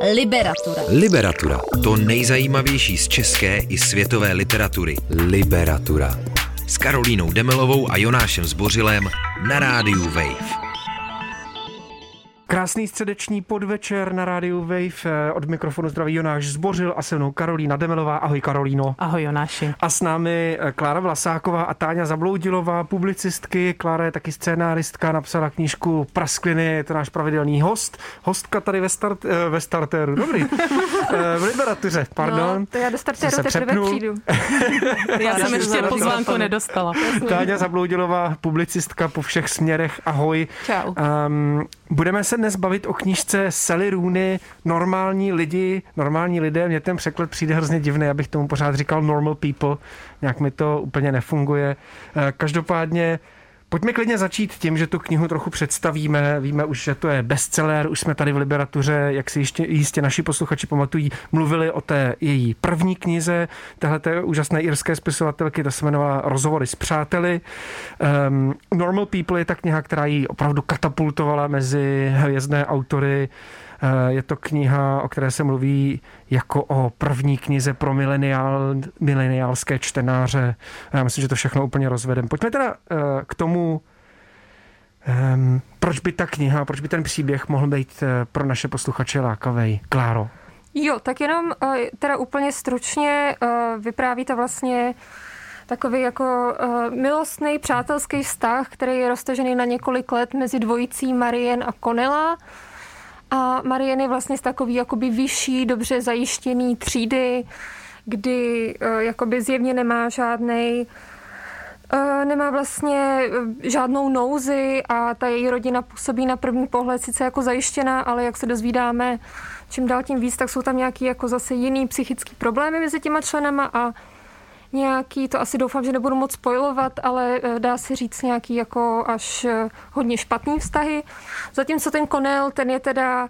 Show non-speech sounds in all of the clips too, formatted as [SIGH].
Liberatura. Liberatura. To nejzajímavější z české i světové literatury. Liberatura. S Karolínou Demelovou a Jonášem Zbořilem na rádiu Wave. Krásný středeční podvečer na rádiu Wave. Od mikrofonu zdraví Jonáš Zbořil a se mnou Karolína Demelová. Ahoj Karolíno. Ahoj Jonáši. A s námi Klára Vlasáková a Táňa Zabloudilová, publicistky. Klára je taky scénáristka, napsala knížku Praskliny, je to náš pravidelný host. Hostka tady ve, start, eh, ve starteru, dobrý. [LAUGHS] v Liberatuře, pardon. No, to já do starteru teprve přijdu. [LAUGHS] já jsem ještě pozvánku nedostala. Táňa Zabloudilová, publicistka po všech směrech. Ahoj. Čau. Um, budeme se dnes bavit o knížce Sally Rooney, normální lidi, normální lidé. Mně ten překlad přijde hrozně divný, abych tomu pořád říkal normal people. Nějak mi to úplně nefunguje. Eh, každopádně Pojďme klidně začít tím, že tu knihu trochu představíme. Víme už, že to je bestseller, už jsme tady v Liberatuře, jak si jistě, jistě naši posluchači pamatují, mluvili o té její první knize, téhle té úžasné irské spisovatelky, ta se jmenovala Rozhovory s přáteli. Um, Normal People je ta kniha, která ji opravdu katapultovala mezi hvězdné autory je to kniha, o které se mluví jako o první knize pro mileniál, mileniálské čtenáře. Já myslím, že to všechno úplně rozvedem. Pojďme teda eh, k tomu, ehm, proč by ta kniha, proč by ten příběh mohl být eh, pro naše posluchače lákavý. Kláro. Jo, tak jenom teda úplně stručně vypráví to vlastně takový jako milostný přátelský vztah, který je roztažený na několik let mezi dvojicí Marien a Konela. A Marian je vlastně z takový jakoby vyšší, dobře zajištěný třídy, kdy uh, jakoby zjevně nemá žádnej uh, nemá vlastně uh, žádnou nouzi a ta její rodina působí na první pohled sice jako zajištěná, ale jak se dozvídáme čím dál tím víc, tak jsou tam nějaký jako zase jiný psychický problémy mezi těma členama a nějaký, to asi doufám, že nebudu moc spojovat, ale eh, dá se říct nějaký jako až eh, hodně špatný vztahy. Zatímco ten Konel, ten je teda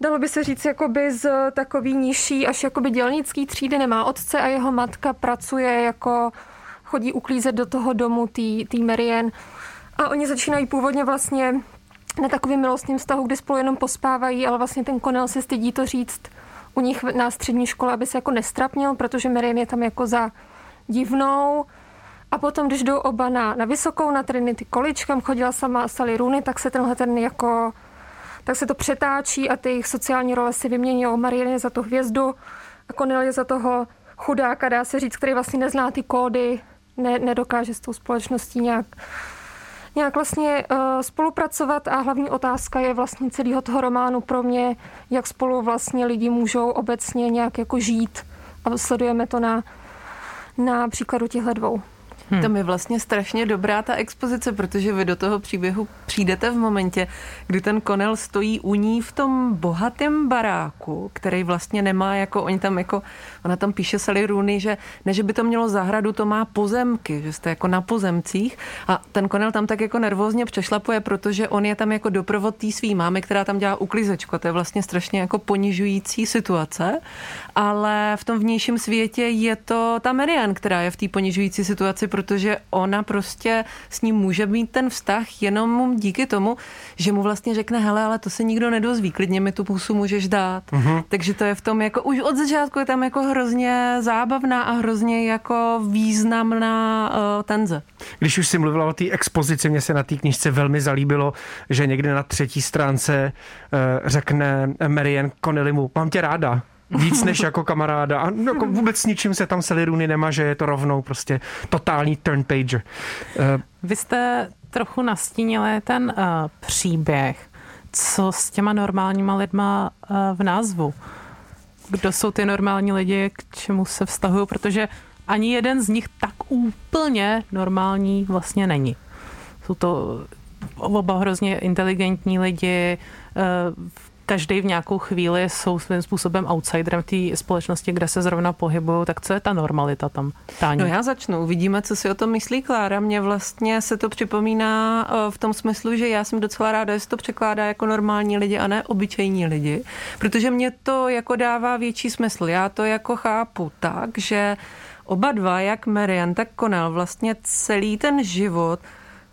dalo by se říct, jakoby z takový nižší až jakoby dělnický třídy, nemá otce a jeho matka pracuje jako, chodí uklízet do toho domu tý Marian. A oni začínají původně vlastně na takovým milostným vztahu, kdy spolu jenom pospávají, ale vlastně ten Konel se stydí to říct u nich na střední škole, aby se jako nestrapnil, protože Marian je tam jako za divnou. A potom, když jdou oba na, na vysokou, na Trinity kam chodila sama Sally Rooney, tak se tenhle ten jako tak se to přetáčí a ty jejich sociální role si vymění. Marianne za tu hvězdu a Cornel je za toho chudáka, dá se říct, který vlastně nezná ty kódy, ne, nedokáže s tou společností nějak, nějak vlastně uh, spolupracovat a hlavní otázka je vlastně celého toho románu pro mě, jak spolu vlastně lidi můžou obecně nějak jako žít a sledujeme to na na příkladu těchto dvou. Hmm. To je vlastně strašně dobrá ta expozice, protože vy do toho příběhu přijdete v momentě, kdy ten Konel stojí u ní v tom bohatém baráku, který vlastně nemá jako, oni tam jako, ona tam píše Sally Rooney, že ne, že by to mělo zahradu, to má pozemky, že jste jako na pozemcích a ten Konel tam tak jako nervózně přešlapuje, protože on je tam jako doprovod té svý mámy, která tam dělá uklízečko. To je vlastně strašně jako ponižující situace, ale v tom vnějším světě je to ta Marian, která je v té ponižující situaci, protože ona prostě s ním může mít ten vztah jenom díky tomu, že mu vlastně řekne, hele, ale to se nikdo nedozví, klidně mi tu pusu můžeš dát. Uh-huh. Takže to je v tom jako, už od začátku je tam jako hrozně zábavná a hrozně jako významná uh, tenze. Když už si mluvila o té expozici, mě se na té knižce velmi zalíbilo, že někde na třetí stránce uh, řekne Marian Connellymu, mám tě ráda víc než jako kamaráda. A jako vůbec s ničím se tam Rooney nemá, že je to rovnou prostě totální turn pager. Uh, Vy jste trochu nastínili ten uh, příběh. Co s těma normálníma lidma uh, v názvu? Kdo jsou ty normální lidi, k čemu se vztahují? Protože ani jeden z nich tak úplně normální vlastně není. Jsou to oba hrozně inteligentní lidi, v každý v nějakou chvíli jsou svým způsobem outsiderem té společnosti, kde se zrovna pohybují, tak co je ta normalita tam? Táně? No já začnu. Vidíme, co si o tom myslí Klára. Mně vlastně se to připomíná eh, v tom smyslu, že já jsem docela ráda, že to překládá jako normální lidi a ne obyčejní lidi, protože mě to jako dává větší smysl. Já to jako chápu tak, že oba dva, jak Marian, tak Konel, vlastně celý ten život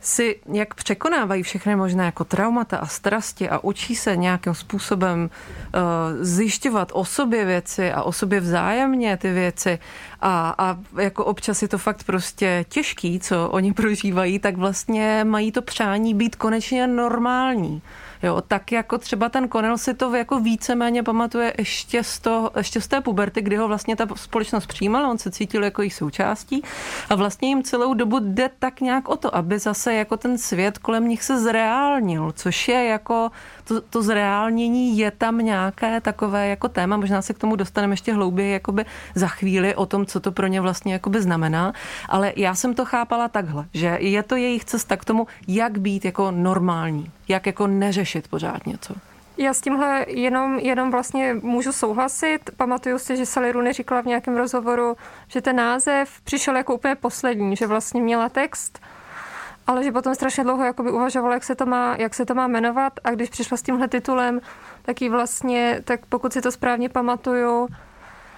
si jak překonávají všechny možné jako traumata a strasti a učí se nějakým způsobem uh, zjišťovat o sobě věci a o sobě vzájemně ty věci a, a jako občas je to fakt prostě těžký, co oni prožívají, tak vlastně mají to přání být konečně normální. Jo, tak jako třeba ten Connell si to jako víceméně pamatuje ještě z, toho, ještě z té puberty, kdy ho vlastně ta společnost přijímala, on se cítil jako jejich součástí a vlastně jim celou dobu jde tak nějak o to, aby zase jako ten svět kolem nich se zreálnil, což je jako to, to zreálnění je tam nějaké takové jako téma, možná se k tomu dostaneme ještě hlouběji jakoby za chvíli o tom, co to pro ně vlastně jakoby znamená, ale já jsem to chápala takhle, že je to jejich cesta k tomu, jak být jako normální, jak jako neřešit pořád něco. Já s tímhle jenom, jenom vlastně můžu souhlasit. Pamatuju si, že Sally Rooney říkala v nějakém rozhovoru, že ten název přišel jako úplně poslední, že vlastně měla text, ale že potom strašně dlouho jakoby uvažovala, jak se, to má, jak se to má jmenovat. A když přišla s tímhle titulem, tak jí vlastně, tak pokud si to správně pamatuju,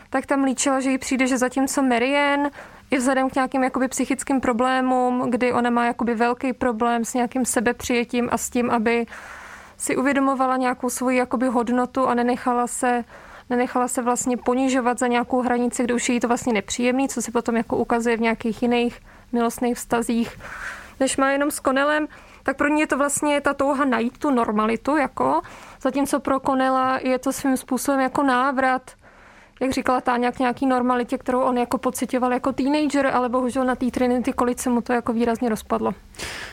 tak tam líčila, že jí přijde, že zatímco Marian i vzhledem k nějakým jakoby psychickým problémům, kdy ona má jakoby velký problém s nějakým sebepřijetím a s tím, aby si uvědomovala nějakou svoji jakoby hodnotu a nenechala se nenechala se vlastně ponižovat za nějakou hranici, kde už je jí to vlastně nepříjemný, co se potom jako ukazuje v nějakých jiných milostných vztazích, než má jenom s Konelem, tak pro ní je to vlastně ta touha najít tu normalitu, jako, zatímco pro Konela je to svým způsobem jako návrat jak říkala Táňa, k nějaký normalitě, kterou on jako pocitoval jako teenager, ale bohužel na té Trinity College se mu to jako výrazně rozpadlo.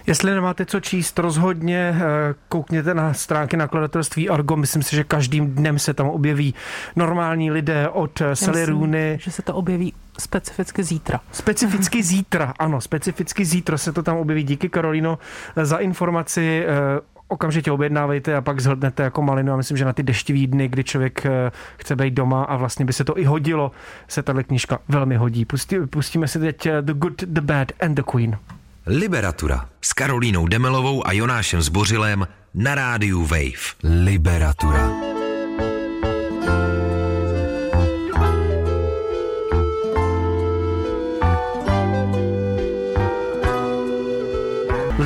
Jestli nemáte co číst, rozhodně eh, koukněte na stránky nakladatelství Argo. Myslím si, že každým dnem se tam objeví normální lidé od eh, Sally Rooney. Že se to objeví specificky zítra. Specificky zítra, ano, specificky zítra se to tam objeví. Díky Karolino za informaci eh, okamžitě objednávejte a pak zhltnete jako malinu. A myslím, že na ty deštivý dny, kdy člověk eh, chce být doma a vlastně by se to i hodilo, se tahle knížka velmi hodí. Pustí, pustíme si teď eh, The Good, The Bad and The Queen. Liberatura s Karolínou Demelovou a Jonášem Zbořilem na rádiu Wave. Liberatura.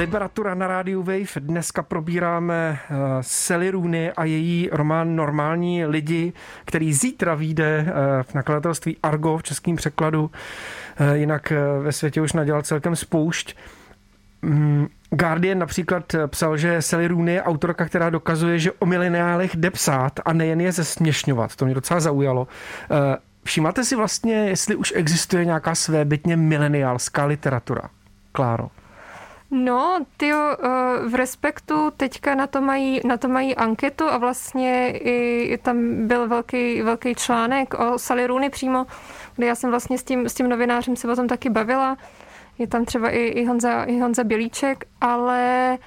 Liberatura na rádiu Wave. Dneska probíráme uh, Sally Rooney a její román Normální lidi, který zítra vyjde uh, v nakladatelství Argo v českém překladu. Uh, jinak ve světě už nadělal celkem spoušť. Um, Guardian například psal, že Sally Rooney je autorka, která dokazuje, že o mileniálech jde psát a nejen je zesměšňovat. To mě docela zaujalo. Všimáte si vlastně, jestli už existuje nějaká svébytně mileniálská literatura? Kláro. No, ty eh, v Respektu teďka na to mají, na to mají anketu a vlastně i tam byl velký, velký článek o Sally Rooney přímo, kde já jsem vlastně s tím, s tím novinářem se o tom taky bavila. Je tam třeba i, i, Honza, i Honza Bělíček, ale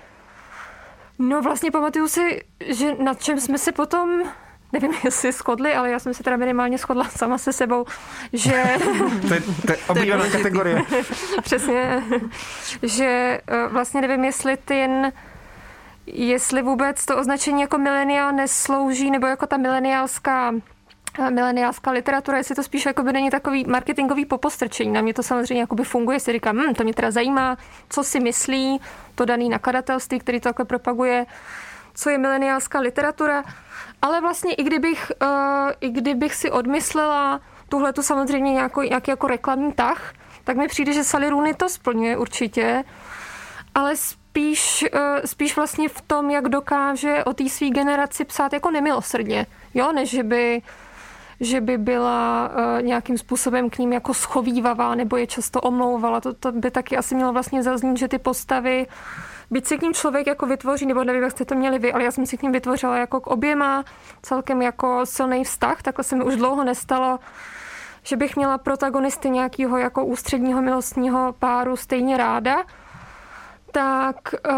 no vlastně pamatuju si, že na čem jsme se potom nevím, [LAUGHS] jestli shodli, ale já jsem se teda minimálně shodla sama se sebou, že... [LAUGHS] to je, to je oblíbená kategorie. [LAUGHS] Přesně, že eh, vlastně nevím, jestli ten jestli vůbec to označení jako mileniál neslouží, nebo jako ta mileniálská eh, mileniálská literatura, jestli to spíš jako by není takový marketingový popostrčení. Na mě to samozřejmě jakoby funguje, si říkám, hm, to mě teda zajímá, co si myslí to daný nakladatelství, který to takhle propaguje, co je mileniálská literatura. Ale vlastně i kdybych, uh, i kdybych si odmyslela tuhle tu samozřejmě nějaký, nějaký jako reklamní tah, tak mi přijde, že Sally Rooney to splňuje určitě, ale spíš, uh, spíš vlastně v tom, jak dokáže o té své generaci psát jako nemilosrdně, jo, než že by že by byla uh, nějakým způsobem k ním jako schovývavá nebo je často omlouvala. To, to by taky asi mělo vlastně zaznít, že ty postavy uh, byť si k ním člověk jako vytvoří, nebo nevím, jak jste to měli vy, ale já jsem si k ním vytvořila jako k oběma celkem jako silný vztah, takhle se mi už dlouho nestalo, že bych měla protagonisty nějakého jako ústředního milostního páru stejně ráda, tak, uh,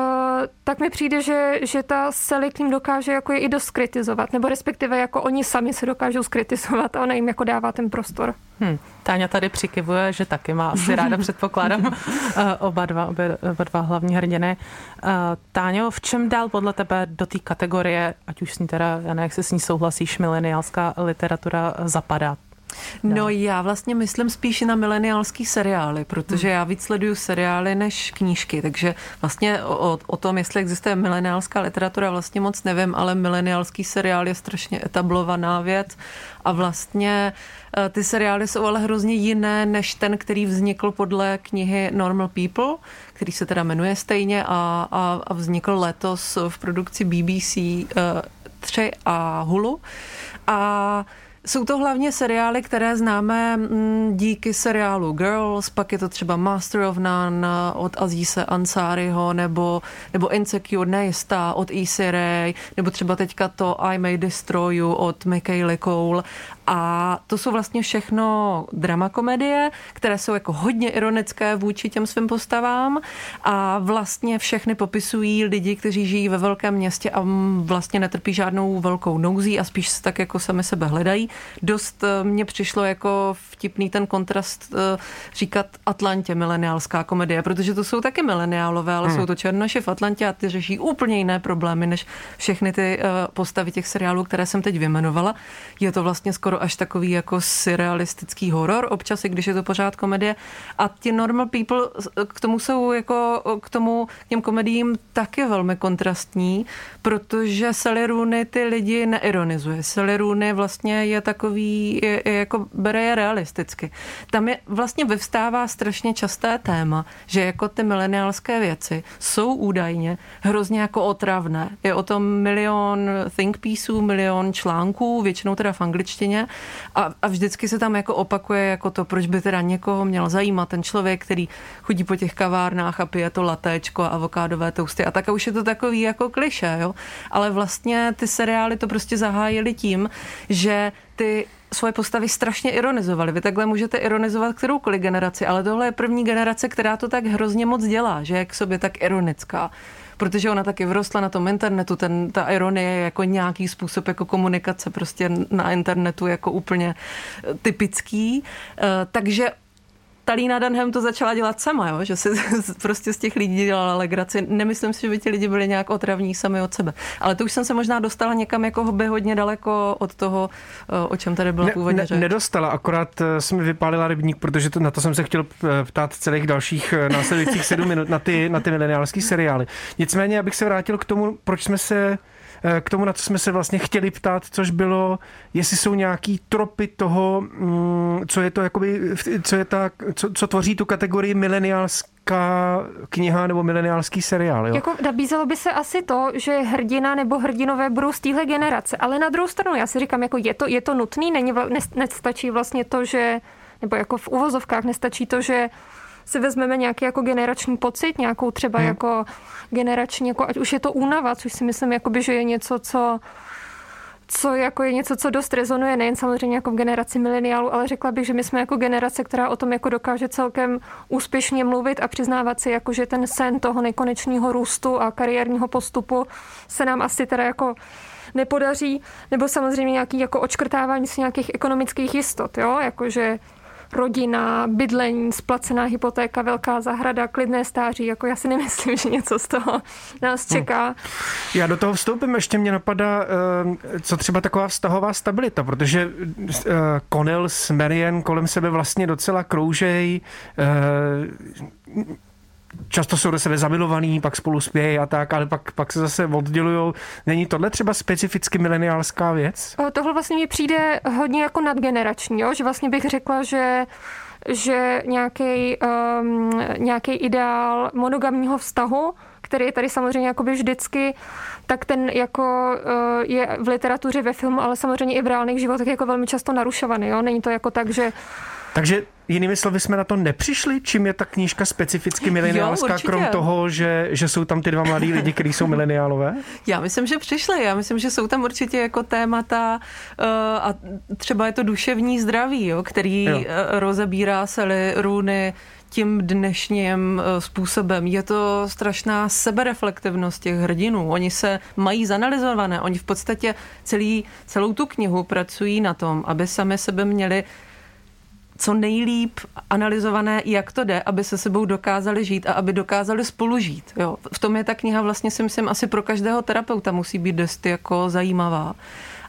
tak mi přijde, že, že ta Sally k ním dokáže jako je i dost kritizovat, nebo respektive jako oni sami se dokážou skritizovat a ona jim jako dává ten prostor. Hmm. Táňa tady přikivuje, že taky má asi ráda, [LAUGHS] předpokládám, eh, oba dva, oba, oba dva hlavní hrdiny. Uh, Táňo, v čem dál podle tebe do té kategorie, ať už s ní teda, já ne, jak se s ní souhlasíš, mileniálská literatura zapadá? No já vlastně myslím spíš na mileniálský seriály, protože hmm. já víc sleduju seriály než knížky, takže vlastně o, o tom, jestli existuje mileniálská literatura, vlastně moc nevím, ale mileniálský seriál je strašně etablovaná věc a vlastně eh, ty seriály jsou ale hrozně jiné než ten, který vznikl podle knihy Normal People, který se teda jmenuje stejně a, a, a vznikl letos v produkci BBC 3 eh, a Hulu. A jsou to hlavně seriály, které známe mm, díky seriálu Girls, pak je to třeba Master of None od Azize Ansariho, nebo, nebo Insecure Nejistá od Issy Ray, nebo třeba teďka to I May Destroy You od Michaely Cole. A to jsou vlastně všechno drama komedie, které jsou jako hodně ironické vůči těm svým postavám a vlastně všechny popisují lidi, kteří žijí ve velkém městě a vlastně netrpí žádnou velkou nouzí a spíš se tak jako sami sebe hledají. Dost eh, mně přišlo jako vtipný ten kontrast eh, říkat Atlantě mileniálská komedie, protože to jsou taky mileniálové, ale hmm. jsou to černoši v Atlantě a ty řeší úplně jiné problémy než všechny ty eh, postavy těch seriálů, které jsem teď vyjmenovala. Je to vlastně skoro skoro až takový jako surrealistický horor, občas i když je to pořád komedie. A ti normal people k tomu jsou jako k tomu, k těm komediím taky velmi kontrastní, protože Sally Rooney ty lidi neironizuje. Sally Rooney vlastně je takový, je, je jako bere je realisticky. Tam je vlastně vyvstává strašně časté téma, že jako ty mileniálské věci jsou údajně hrozně jako otravné. Je o tom milion think pieceů, milion článků, většinou teda v angličtině a, a vždycky se tam jako opakuje jako to, proč by teda někoho měl zajímat ten člověk, který chodí po těch kavárnách a pije to latéčko a avokádové tousty a tak a už je to takový jako kliše, jo. Ale vlastně ty seriály to prostě zahájily tím, že ty svoje postavy strašně ironizovali. Vy takhle můžete ironizovat kteroukoliv generaci, ale tohle je první generace, která to tak hrozně moc dělá, že je k sobě tak ironická protože ona taky vrostla na tom internetu, ten, ta ironie je jako nějaký způsob jako komunikace prostě na internetu jako úplně typický. Eh, takže Talína Dunham to začala dělat sama, jo? že se [LAUGHS] prostě z těch lidí dělala legraci. Nemyslím si, že by ti lidi byli nějak otravní sami od sebe. Ale to už jsem se možná dostala někam jako by hodně daleko od toho, eh, o čem tady bylo původně ne, řeč. Nedostala, akorát eh, jsem vypálila rybník, protože to, na to jsem se chtěl eh, ptát celých dalších následujících sedm minut na ty, na ty mileniálské seriály. Nicméně, abych se vrátil k tomu, proč jsme se k tomu, na co jsme se vlastně chtěli ptát, což bylo, jestli jsou nějaký tropy toho, mm, co je to jakoby, co je ta, co, co tvoří tu kategorii mileniálská kniha nebo mileniálský seriál. Jo? Jako nabízelo by se asi to, že hrdina nebo hrdinové budou z téhle generace, ale na druhou stranu já si říkám, jako je to, je to nutný, není, nestačí vlastně to, že nebo jako v uvozovkách nestačí to, že si vezmeme nějaký jako generační pocit, nějakou třeba hmm. jako generační, jako ať už je to únava, což si myslím, jakoby, že je něco, co co jako je něco, co dost rezonuje nejen samozřejmě jako v generaci mileniálu, ale řekla bych, že my jsme jako generace, která o tom jako dokáže celkem úspěšně mluvit a přiznávat si, jako že ten sen toho nekonečného růstu a kariérního postupu se nám asi teda jako nepodaří, nebo samozřejmě nějaký jako očkrtávání si nějakých ekonomických jistot, jo, jakože rodina, bydlení, splacená hypotéka, velká zahrada, klidné stáří. Jako já si nemyslím, že něco z toho nás hm. čeká. Já do toho vstoupím, ještě mě napadá, eh, co třeba taková vztahová stabilita, protože eh, Connell s Marian kolem sebe vlastně docela kroužej eh, často jsou do sebe zamilovaný, pak spolu spějí a tak, ale pak, pak se zase oddělují. Není tohle třeba specificky mileniálská věc? Tohle vlastně mi přijde hodně jako nadgenerační, jo? že vlastně bych řekla, že že nějaký um, nějaký ideál monogamního vztahu, který je tady samozřejmě jakoby vždycky, tak ten jako uh, je v literatuře, ve filmu, ale samozřejmě i v reálných životech jako velmi často narušovaný. Jo? Není to jako tak, že takže jinými slovy jsme na to nepřišli, čím je ta knížka specificky mileniálská, krom toho, že, že jsou tam ty dva mladí lidi, kteří jsou mileniálové? Já myslím, že přišli. Já myslím, že jsou tam určitě jako témata uh, a třeba je to duševní zdraví, jo, který jo. Uh, rozebírá Sally Rooney tím dnešním eh, způsobem. Je to strašná sebereflektivnost těch hrdinů. Oni se mají zanalizované. Oni v podstatě celý, celou tu knihu pracují na tom, aby sami sebe měli co nejlíp analyzované, jak to jde, aby se sebou dokázali žít a aby dokázali spolu žít. Jo. V tom je ta kniha vlastně si myslím asi pro každého terapeuta musí být dost jako zajímavá.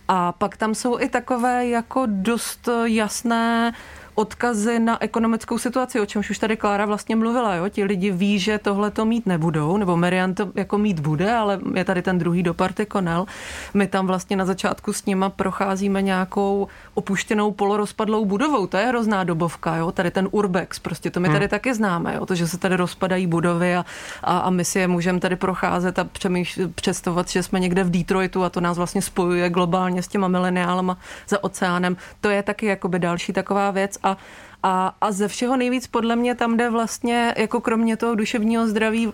A pak tam jsou i takové jako dost jasné odkazy na ekonomickou situaci, o čemž už tady Klára vlastně mluvila. Jo? Ti lidi ví, že tohle to mít nebudou, nebo Marian to jako mít bude, ale je tady ten druhý doparty konel. My tam vlastně na začátku s nima procházíme nějakou opuštěnou polorozpadlou budovou. To je hrozná dobovka, jo? tady ten urbex, prostě to my tady hmm. taky známe, jo? to, že se tady rozpadají budovy a, a, a my si je můžeme tady procházet a přemýšlet, představovat, že jsme někde v Detroitu a to nás vlastně spojuje globálně s těma mileniálama za oceánem. To je taky jakoby další taková věc a, a, a ze všeho nejvíc podle mě tam jde vlastně, jako kromě toho duševního zdraví,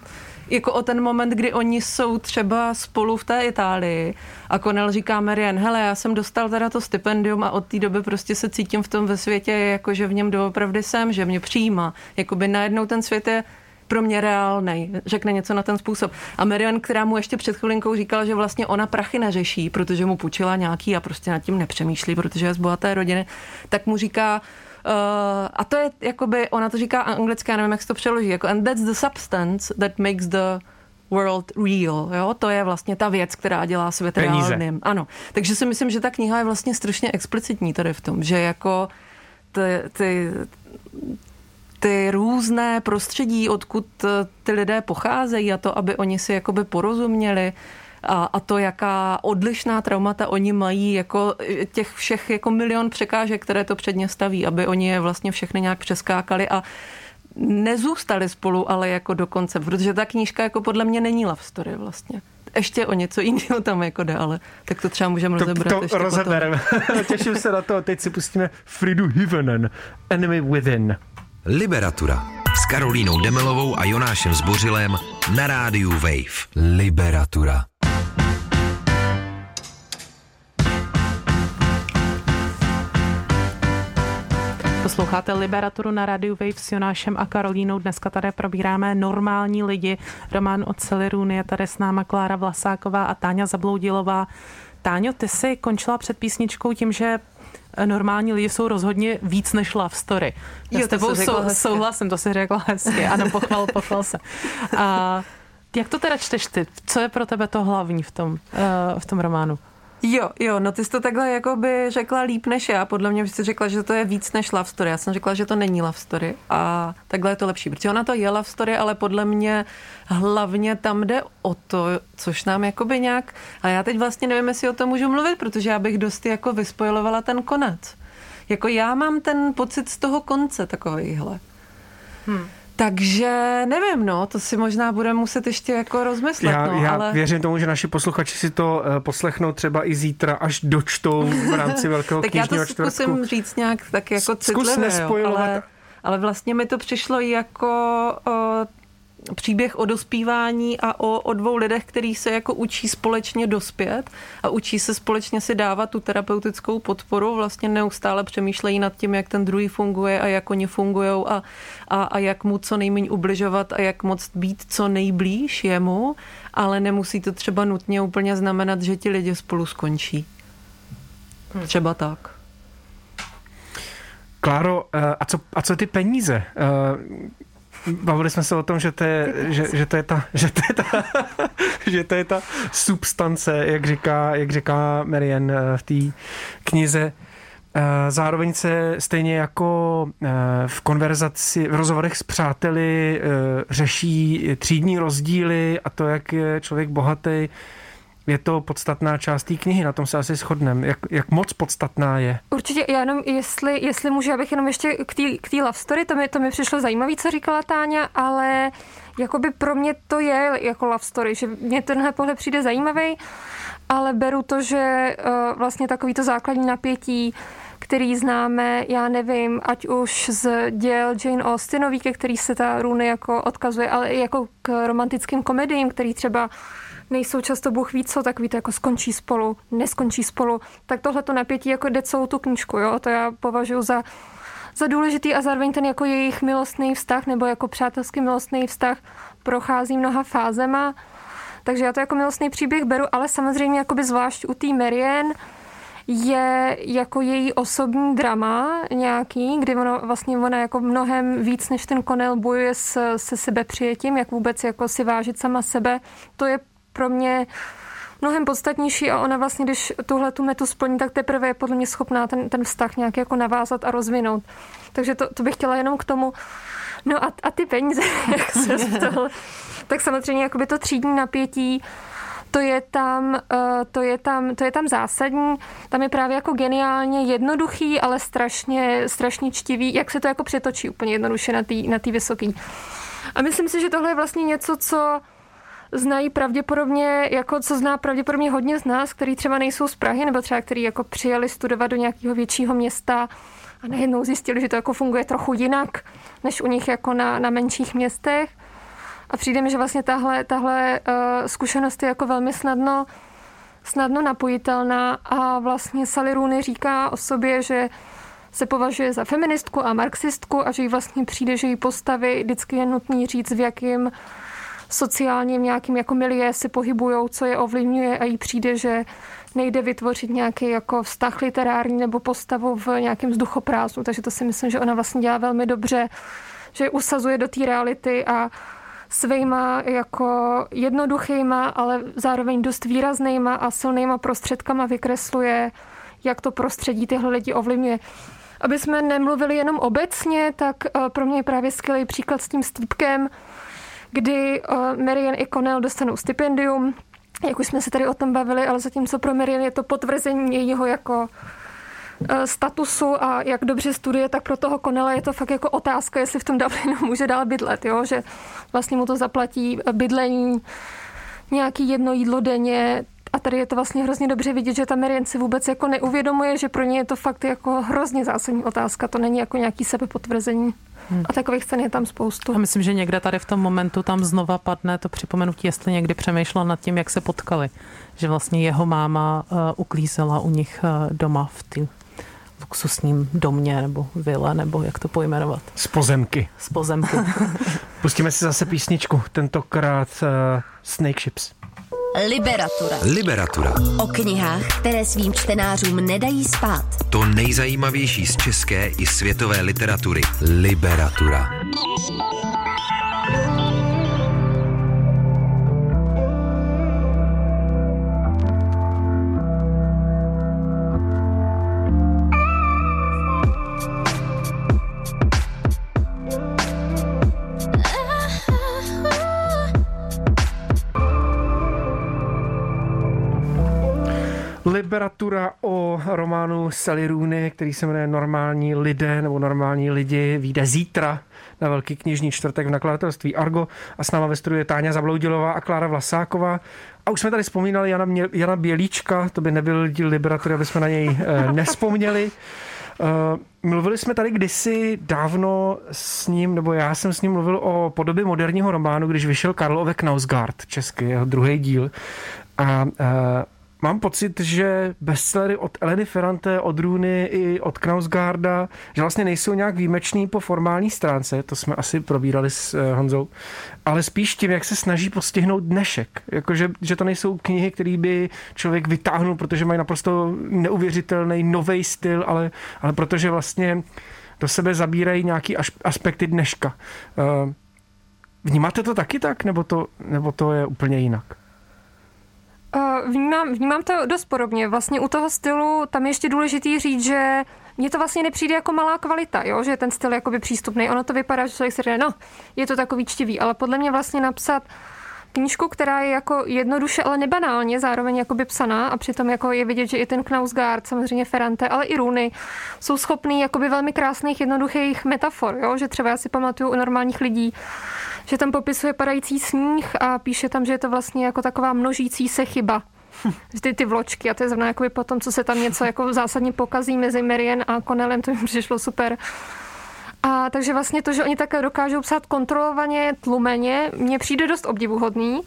jako o ten moment, kdy oni jsou třeba spolu v té Itálii a Konel říká Marian, hele, já jsem dostal teda to stipendium a od té doby prostě se cítím v tom ve světě, jako že v něm doopravdy jsem, že mě přijímá. Jakoby najednou ten svět je pro mě reálnej, řekne něco na ten způsob. A Marian, která mu ještě před chvilinkou říkala, že vlastně ona prachy neřeší, protože mu půjčila nějaký a prostě nad tím nepřemýšlí, protože je z bohaté rodiny, tak mu říká, a to je, jakoby, ona to říká anglicky, já nevím, jak se to přeloží, jako and that's the substance that makes the world real, jo? To je vlastně ta věc, která dělá svět Peníze. reálným. Ano. Takže si myslím, že ta kniha je vlastně strašně explicitní tady v tom, že jako ty, ty, ty různé prostředí, odkud ty lidé pocházejí a to, aby oni si jakoby porozuměli, a, a to, jaká odlišná traumata oni mají, jako těch všech jako milion překážek, které to předně staví, aby oni je vlastně všechny nějak přeskákali a nezůstali spolu, ale jako dokonce, protože ta knížka jako podle mě není love story vlastně ještě o něco jiného tam jako jde, ale tak to třeba můžeme rozebrat to, to rozebereme. [LAUGHS] Těším se na to. Teď si pustíme Fridu Hivenen, Enemy Within. Liberatura s Karolínou Demelovou a Jonášem Zbořilem na rádiu Wave. Liberatura. Posloucháte Liberaturu na Radio Wave s Jonášem a Karolínou. Dneska tady probíráme normální lidi. Román od Celirun je tady s náma Klára Vlasáková a Táňa Zabloudilová. Táňo, ty jsi končila před písničkou tím, že normální lidi jsou rozhodně víc než love story. Já jo, s tebou sou, souhlasím, to si řekla hezky. Ano, pochval, pochval se. A jak to teda čteš ty? Co je pro tebe to hlavní v tom, uh, v tom románu? Jo, jo, no ty jsi to takhle jako by řekla líp než já. Podle mě bys řekla, že to je víc než love story. Já jsem řekla, že to není love story a takhle je to lepší, protože ona to je love story, ale podle mě hlavně tam jde o to, což nám jakoby nějak, a já teď vlastně nevím, jestli o tom můžu mluvit, protože já bych dost jako vyspojilovala ten konec. Jako já mám ten pocit z toho konce takovýhle. Hmm. Takže nevím, no, to si možná budeme muset ještě jako rozmyslet. Já, no, já ale... věřím tomu, že naši posluchači si to uh, poslechnou třeba i zítra, až dočtou v rámci velkého [LAUGHS] Tak já to zkusím říct nějak tak jako citlivě, ale, ale vlastně mi to přišlo jako uh, příběh o dospívání a o, o dvou lidech, který se jako učí společně dospět a učí se společně si dávat tu terapeutickou podporu, vlastně neustále přemýšlejí nad tím, jak ten druhý funguje a jak oni fungují a, a, a jak mu co nejméně ubližovat a jak moc být co nejblíž jemu, ale nemusí to třeba nutně úplně znamenat, že ti lidi spolu skončí. Hmm. Třeba tak. Kláro, eh, a co, a co ty peníze? Bavili jsme se o tom, že to je, že, že to je ta, že to je ta, že to je ta substance, jak říká, jak říká Marian eh, v té knize. Eh, zároveň se stejně jako eh, v konverzaci, v rozhovorech s přáteli řeší třídní rozdíly a to, jak je člověk bohatý, je to podstatná část té knihy, na tom se asi shodneme. Jak, jak moc podstatná je? Určitě, já jenom, jestli, jestli můžu, abych jenom ještě k té love story, to mi, to mi přišlo zajímavé, co říkala Táňa, ale jakoby pro mě to je jako love story, že mě tenhle pohled přijde zajímavý, ale beru to, že uh, vlastně takový to základní napětí, který známe, já nevím, ať už z děl Jane Austenový, ke který se ta Rooney jako odkazuje, ale i jako k romantickým komediím, který třeba nejsou často Bůh ví co, takový to jako skončí spolu, neskončí spolu, tak tohle to napětí jako jde celou tu knížku, jo, to já považuji za za důležitý a zároveň ten jako jejich milostný vztah nebo jako přátelský milostný vztah prochází mnoha fázema. Takže já to jako milostný příběh beru, ale samozřejmě jakoby zvlášť u té Marian je jako její osobní drama nějaký, kdy ona vlastně ona jako mnohem víc než ten Konel bojuje s, se sebepřijetím, jak vůbec jako si vážit sama sebe. To je pro mě mnohem podstatnější a ona vlastně, když tuhle tu metu splní, tak teprve je podle mě schopná ten, ten vztah nějak jako navázat a rozvinout. Takže to, to bych chtěla jenom k tomu. No a, a ty peníze, [LAUGHS] jak se stalo, tak samozřejmě jakoby to třídní napětí, to je tam, eh, to je tam, to je tam zásadní. Tam je právě jako geniálně jednoduchý, ale strašně, strašně čtivý, jak se to jako přetočí úplně jednoduše na té na tý vysoký. A myslím si, že tohle je vlastně něco, co znají pravděpodobně, jako co zná pravděpodobně hodně z nás, který třeba nejsou z Prahy, nebo třeba který jako přijeli studovat do nějakého většího města a najednou zjistili, že to jako funguje trochu jinak, než u nich jako na, na menších městech. A přijde mi, že vlastně tahle, tahle uh, zkušenost je jako velmi snadno, snadno napojitelná a vlastně Sally Rooney říká o sobě, že se považuje za feministku a marxistku a že jí vlastně přijde, že jí postavy vždycky je nutný říct, v jakým sociálním nějakým jako milie se pohybujou, co je ovlivňuje a jí přijde, že nejde vytvořit nějaký jako vztah literární nebo postavu v nějakém vzduchoprázdnu, takže to si myslím, že ona vlastně dělá velmi dobře, že usazuje do té reality a svýma jako jednoduchýma, ale zároveň dost výraznýma a silnýma prostředkama vykresluje, jak to prostředí tyhle lidi ovlivňuje. Aby jsme nemluvili jenom obecně, tak eh, pro mě je právě skvělý příklad s tím stýpkem, kdy eh, Marian i Connell dostanou stipendium, jak už jsme se tady o tom bavili, ale zatímco pro Marian je to potvrzení jejího jako Eh, statusu a jak dobře studuje, tak pro toho Konela je to fakt jako otázka, jestli v tom Dublinu [LAUGHS] může dál bydlet, jo? že vlastně mu to zaplatí bydlení, nějaký jedno jídlo denně, a tady je to vlastně hrozně dobře vidět, že ta Marian si vůbec jako neuvědomuje, že pro ně je to fakt jako hrozně zásadní otázka. To není jako nějaký sebepotvrzení. Hmm. A takových scén je tam spoustu. A myslím, že někde tady v tom momentu tam znova padne to připomenutí, jestli někdy přemýšlela nad tím, jak se potkali. Že vlastně jeho máma uh, uklízela u nich uh, doma v té luxusním domě nebo vile, nebo jak to pojmenovat. Z pozemky. Z pozemky. [LAUGHS] Pustíme si zase písničku, tentokrát uh, Snake Ships. Liberatura. Liberatura. O knihách, které svým čtenářům nedají spát. To nejzajímavější z české i světové literatury. Liberatura. Liberatura o románu Sally Rooney, který se jmenuje Normální lidé nebo Normální lidi, vyjde zítra na Velký knižní čtvrtek v nakladatelství Argo a s náma ve studiu je Táňa Zabloudilová a Klára Vlasáková. A už jsme tady vzpomínali Jana, Jana Bělíčka, to by nebyl díl Liberatury, aby jsme na něj eh, [LAUGHS] nespomněli. Uh, mluvili jsme tady kdysi dávno s ním, nebo já jsem s ním mluvil o podobě moderního románu, když vyšel Karlove Knausgard, český, jeho druhý díl. A uh, mám pocit, že bestsellery od Eleny Ferrante, od Runy i od Knausgarda, že vlastně nejsou nějak výjimečný po formální stránce, to jsme asi probírali s eh, Honzou, ale spíš tím, jak se snaží postihnout dnešek. Jakože, že to nejsou knihy, které by člověk vytáhnul, protože mají naprosto neuvěřitelný nový styl, ale, ale protože vlastně do sebe zabírají nějaký aspekty dneška. Eh, vnímáte to taky tak, nebo to, nebo to je úplně jinak? Vnímám, vnímám to dost podobně. Vlastně u toho stylu tam je ještě důležitý říct, že mně to vlastně nepřijde jako malá kvalita, jo? že ten styl je jakoby přístupný. Ono to vypadá, že člověk si říká, no, je to takový čtivý, ale podle mě vlastně napsat knížku, která je jako jednoduše, ale nebanálně zároveň jakoby psaná a přitom jako je vidět, že i ten Knausgard, samozřejmě Ferrante, ale i Runy jsou schopný jakoby velmi krásných, jednoduchých metafor, jo? že třeba já si pamatuju u normálních lidí, že tam popisuje padající sníh a píše tam, že je to vlastně jako taková množící se chyba. Ty, ty vločky a to je zrovna jako po tom, co se tam něco jako zásadně pokazí mezi Marian a Connellem, to mi přišlo super. A takže vlastně to, že oni také dokážou psát kontrolovaně, tlumeně, mně přijde dost obdivuhodný.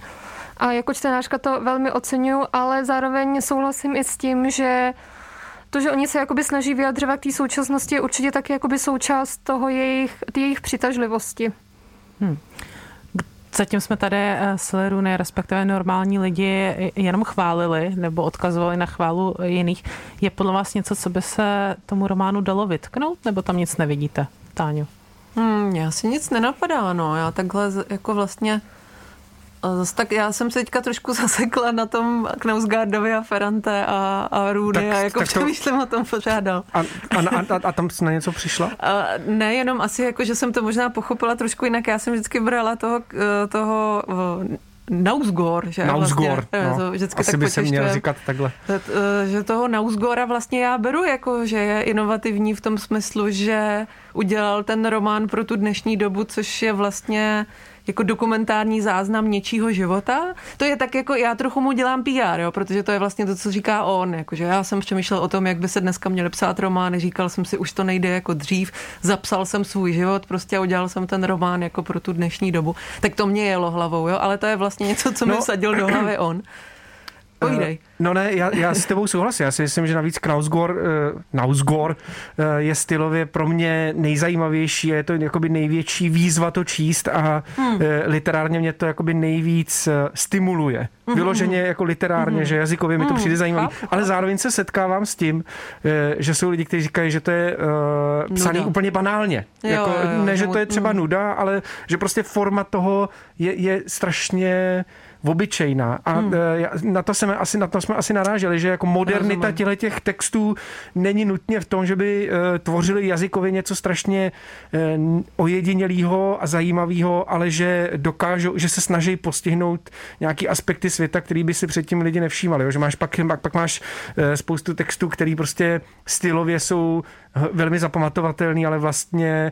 A jako čtenářka to velmi oceňuju, ale zároveň souhlasím i s tím, že to, že oni se jakoby snaží vyjadřovat té současnosti, je určitě taky jakoby součást toho jejich, jejich přitažlivosti. Hmm. Zatím jsme tady eh, Sliruny, respektive normální lidi, jenom chválili nebo odkazovali na chválu jiných. Je podle vás něco, co by se tomu románu dalo vytknout, nebo tam nic nevidíte, Táňu? Hmm, já si nic nenapadá, no. Já takhle jako vlastně tak já jsem se teďka trošku [LAUGHS] zasekla na tom Knausgardovi a Ferrante a, a Rudy tak, a jako tak přemýšlím to... o tom pořádal. A, a, a, a tam jsi na něco přišla? A, ne, jenom asi jako, že jsem to možná pochopila trošku jinak. Já jsem vždycky brala toho, toho Nausgor, že? Nausgor, vlastně, no. to vždycky Asi tak by se měl říkat takhle. Že toho Nausgora vlastně já beru jako, že je inovativní v tom smyslu, že udělal ten román pro tu dnešní dobu, což je vlastně jako dokumentární záznam něčího života. To je tak jako, já trochu mu dělám PR, jo, protože to je vlastně to, co říká on. Jakože já jsem přemýšlel o tom, jak by se dneska měly psát romány, říkal jsem si, už to nejde jako dřív, zapsal jsem svůj život, prostě udělal jsem ten román jako pro tu dnešní dobu. Tak to mě jelo hlavou, jo, ale to je vlastně něco, co no, mi vsadil do hlavy on. Povídej. Eh, no ne, já, já s tebou souhlasím. Já si myslím, že navíc Knausgor, uh, Knausgor uh, je stylově pro mě nejzajímavější a je to jakoby největší výzva to číst a hmm. uh, literárně mě to jakoby nejvíc uh, stimuluje. Hmm. Vyloženě jako literárně, hmm. že jazykově mi to hmm. přijde zajímavé. Ale zároveň se setkávám s tím, uh, že jsou lidi, kteří říkají, že to je uh, psaný nuda. úplně banálně. Jo, jako, jo, jo, ne, že to je třeba hmm. nuda, ale že prostě forma toho je, je strašně obyčejná. A hmm. E, na to jsme asi, na to jsme asi naráželi, že jako modernita těchto těch textů není nutně v tom, že by e, tvořili jazykově něco strašně e, ojedinělého a zajímavého, ale že dokážou, že se snaží postihnout nějaký aspekty světa, který by si předtím lidi nevšímali. Jo? Že máš pak, pak, pak máš spoustu textů, který prostě stylově jsou velmi zapamatovatelný, ale vlastně Eh,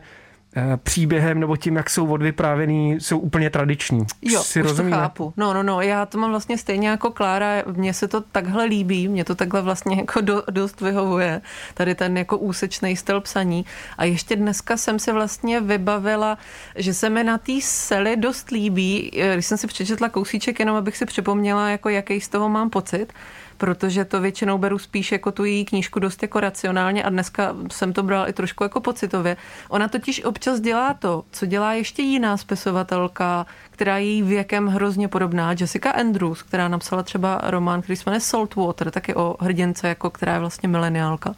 příběhem nebo tím, jak jsou odvyprávěný, jsou úplně tradiční. Jo, si už rozumíme? to chápu. No, no, no, já to mám vlastně stejně jako Klára, mně se to takhle líbí, mě to takhle vlastně [LAUGHS] jako do, dost vyhovuje, tady ten jako úsečný styl psaní. A ještě dneska jsem si vlastně vybavila, že se mi na té sely dost líbí, eh, když jsem si přečetla kousíček, jenom abych si připomněla, jako jaký z toho mám pocit, protože to většinou beru spíš jako tu její knížku dost jako racionálně a dneska jsem to brala i trošku jako pocitově. Ona totiž občas dělá to, co dělá ještě jiná spisovatelka, která je jí věkem hrozně podobná, Jessica Andrews, která napsala třeba román, který se jmenuje Saltwater, taky o hrdince, jako která je vlastně mileniálka.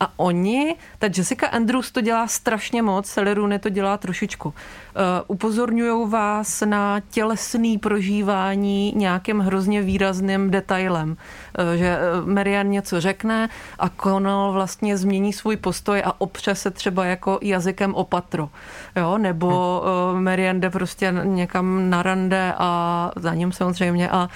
A oni, ta Jessica Andrews to dělá strašně moc, Celerune to dělá trošičku. Uh, upozorňují vás na tělesný prožívání nějakým hrozně výrazným detailem. Uh, že uh, Marian něco řekne a Connell vlastně změní svůj postoj a opře se třeba jako jazykem opatro. Jo? Nebo uh, Marian jde prostě někam na rande a za ním samozřejmě a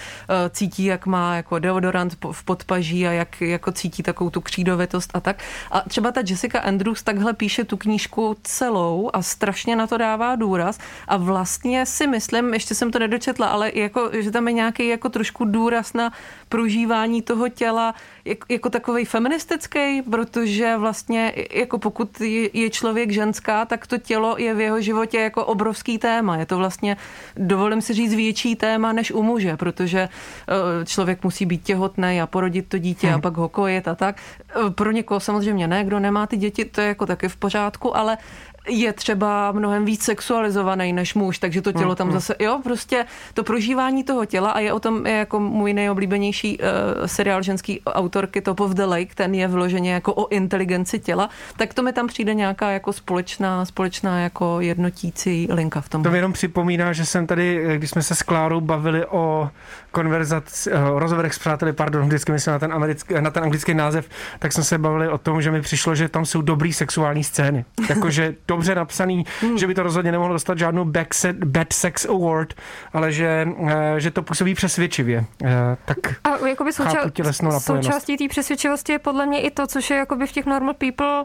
cítí, jak má jako deodorant v podpaží a jak jako cítí takovou tu křídovitost a tak. A třeba ta Jessica Andrews takhle píše tu knížku celou a strašně na to dává důraz a vlastně si myslím, ještě jsem to nedočetla, ale jako, že tam je nějaký jako trošku důraz na prožívání toho těla jako, jako takový feministický, protože vlastně jako pokud je člověk ženská, tak to tělo je v jeho životě jako obrovský téma. Je to vlastně, dovolím si říct, větší téma než u muže, protože eh, člověk musí být těhotný a porodit to dítě hmm. a pak ho kojit a tak. Eh, pro někoho samozřejmě ne, kdo nemá ty děti, to je jako taky v pořádku, ale je třeba mnohem víc sexualizovaný než muž, takže to tělo tam mm, mm. zase, jo, prostě to prožívání toho těla a je o tom je jako můj nejoblíbenější uh, seriál ženský autorky Top of the Lake, ten je vloženě jako o inteligenci těla, tak to mi tam přijde nějaká jako společná, společná jako jednotící linka v tom. To mi jenom připomíná, že jsem tady, když jsme se s Klárou bavili o konverzaci, eh, rozhovorech s přáteli, pardon, vždycky myslím na ten, americký, na ten anglický název, tak jsme se bavili o tom, že mi přišlo, že tam jsou dobrý sexuální scény. [LAUGHS] Jakože dobře napsaný, hmm. že by to rozhodně nemohlo dostat žádnou back set, Bad Sex Award, ale že, eh, že to působí přesvědčivě. Eh, tak a jakoby souča- součástí té přesvědčivosti je podle mě i to, což je jakoby v těch normal people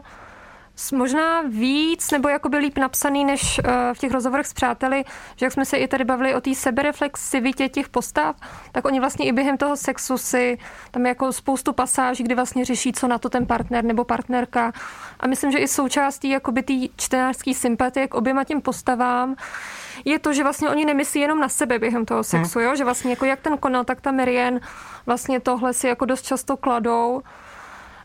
možná víc nebo jakoby líp napsaný než eh, v těch rozhovorech s přáteli, že jak jsme se i tady bavili o té sebereflexivitě těch postav, tak oni vlastně i během toho sexu si tam jako spoustu pasáží, kdy vlastně řeší, co na to ten partner nebo partnerka. A myslím, že i součástí jakoby té čtenářské sympatie k oběma těm postavám je to, že vlastně oni nemyslí jenom na sebe během toho sexu, hmm. jo? že vlastně jako jak ten konal, tak ta Marian vlastně tohle si jako dost často kladou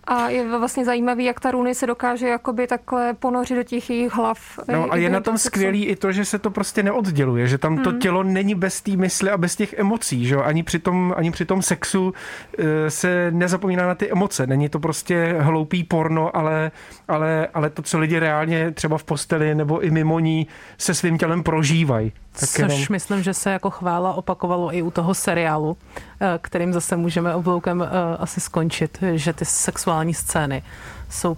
a je vlastně zajímavý, jak ta runy se dokáže jakoby takhle ponořit do těch jejich hlav. No a je na tom skvělý i to, že se to prostě neodděluje, že tam to hmm. tělo není bez té mysli a bez těch emocí, že ani při tom, ani při tom sexu eh, se nezapomíná na ty emoce. Není to prostě hloupý porno, ale, ale, ale to, co lidi reálně třeba v posteli nebo i mimo ní se svým tělem prožívají. Tak Což jenom... myslím, že se jako chvála opakovalo i u toho seriálu, eh, kterým zase můžeme obloukem eh, asi skončit, že ty sexuální scény jsou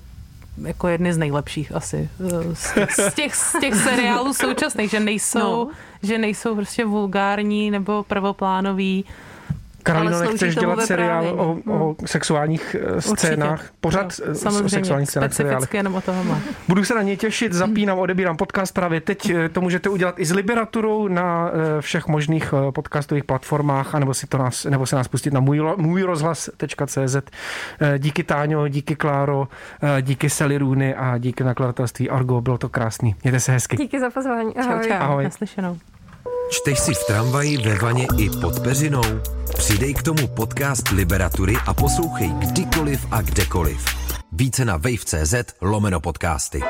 jako jedny z nejlepších asi eh, z těch, z těch, z těch seriálů současných, že nejsou, no. že nejsou prostě vulgární nebo prvoplánový, Karolino, nechceš dělat seriál o, o hmm. sexuálních eh, scénách? Určitě. Pořád jo, samozřejmě, o sexuálních scénách seriálech. jenom o tohle. Budu se na ně těšit, zapínám, odebírám podcast právě teď. Eh, to můžete udělat i s Liberaturou na eh, všech možných podcastových platformách, anebo si, to nás, nebo se nás pustit na můj, můj rozhlas.cz. Díky Táňo, díky Kláro, díky Sally Rooney a díky nakladatelství Argo. Bylo to krásný. Mějte se hezky. Díky za pozvání. Ahoj. Čau, čau. Ahoj. Naslyšenou. Čteš si v tramvaji, ve vaně i pod peřinou? Přidej k tomu podcast Liberatury a poslouchej kdykoliv a kdekoliv. Více na wave.cz lomeno podcasty.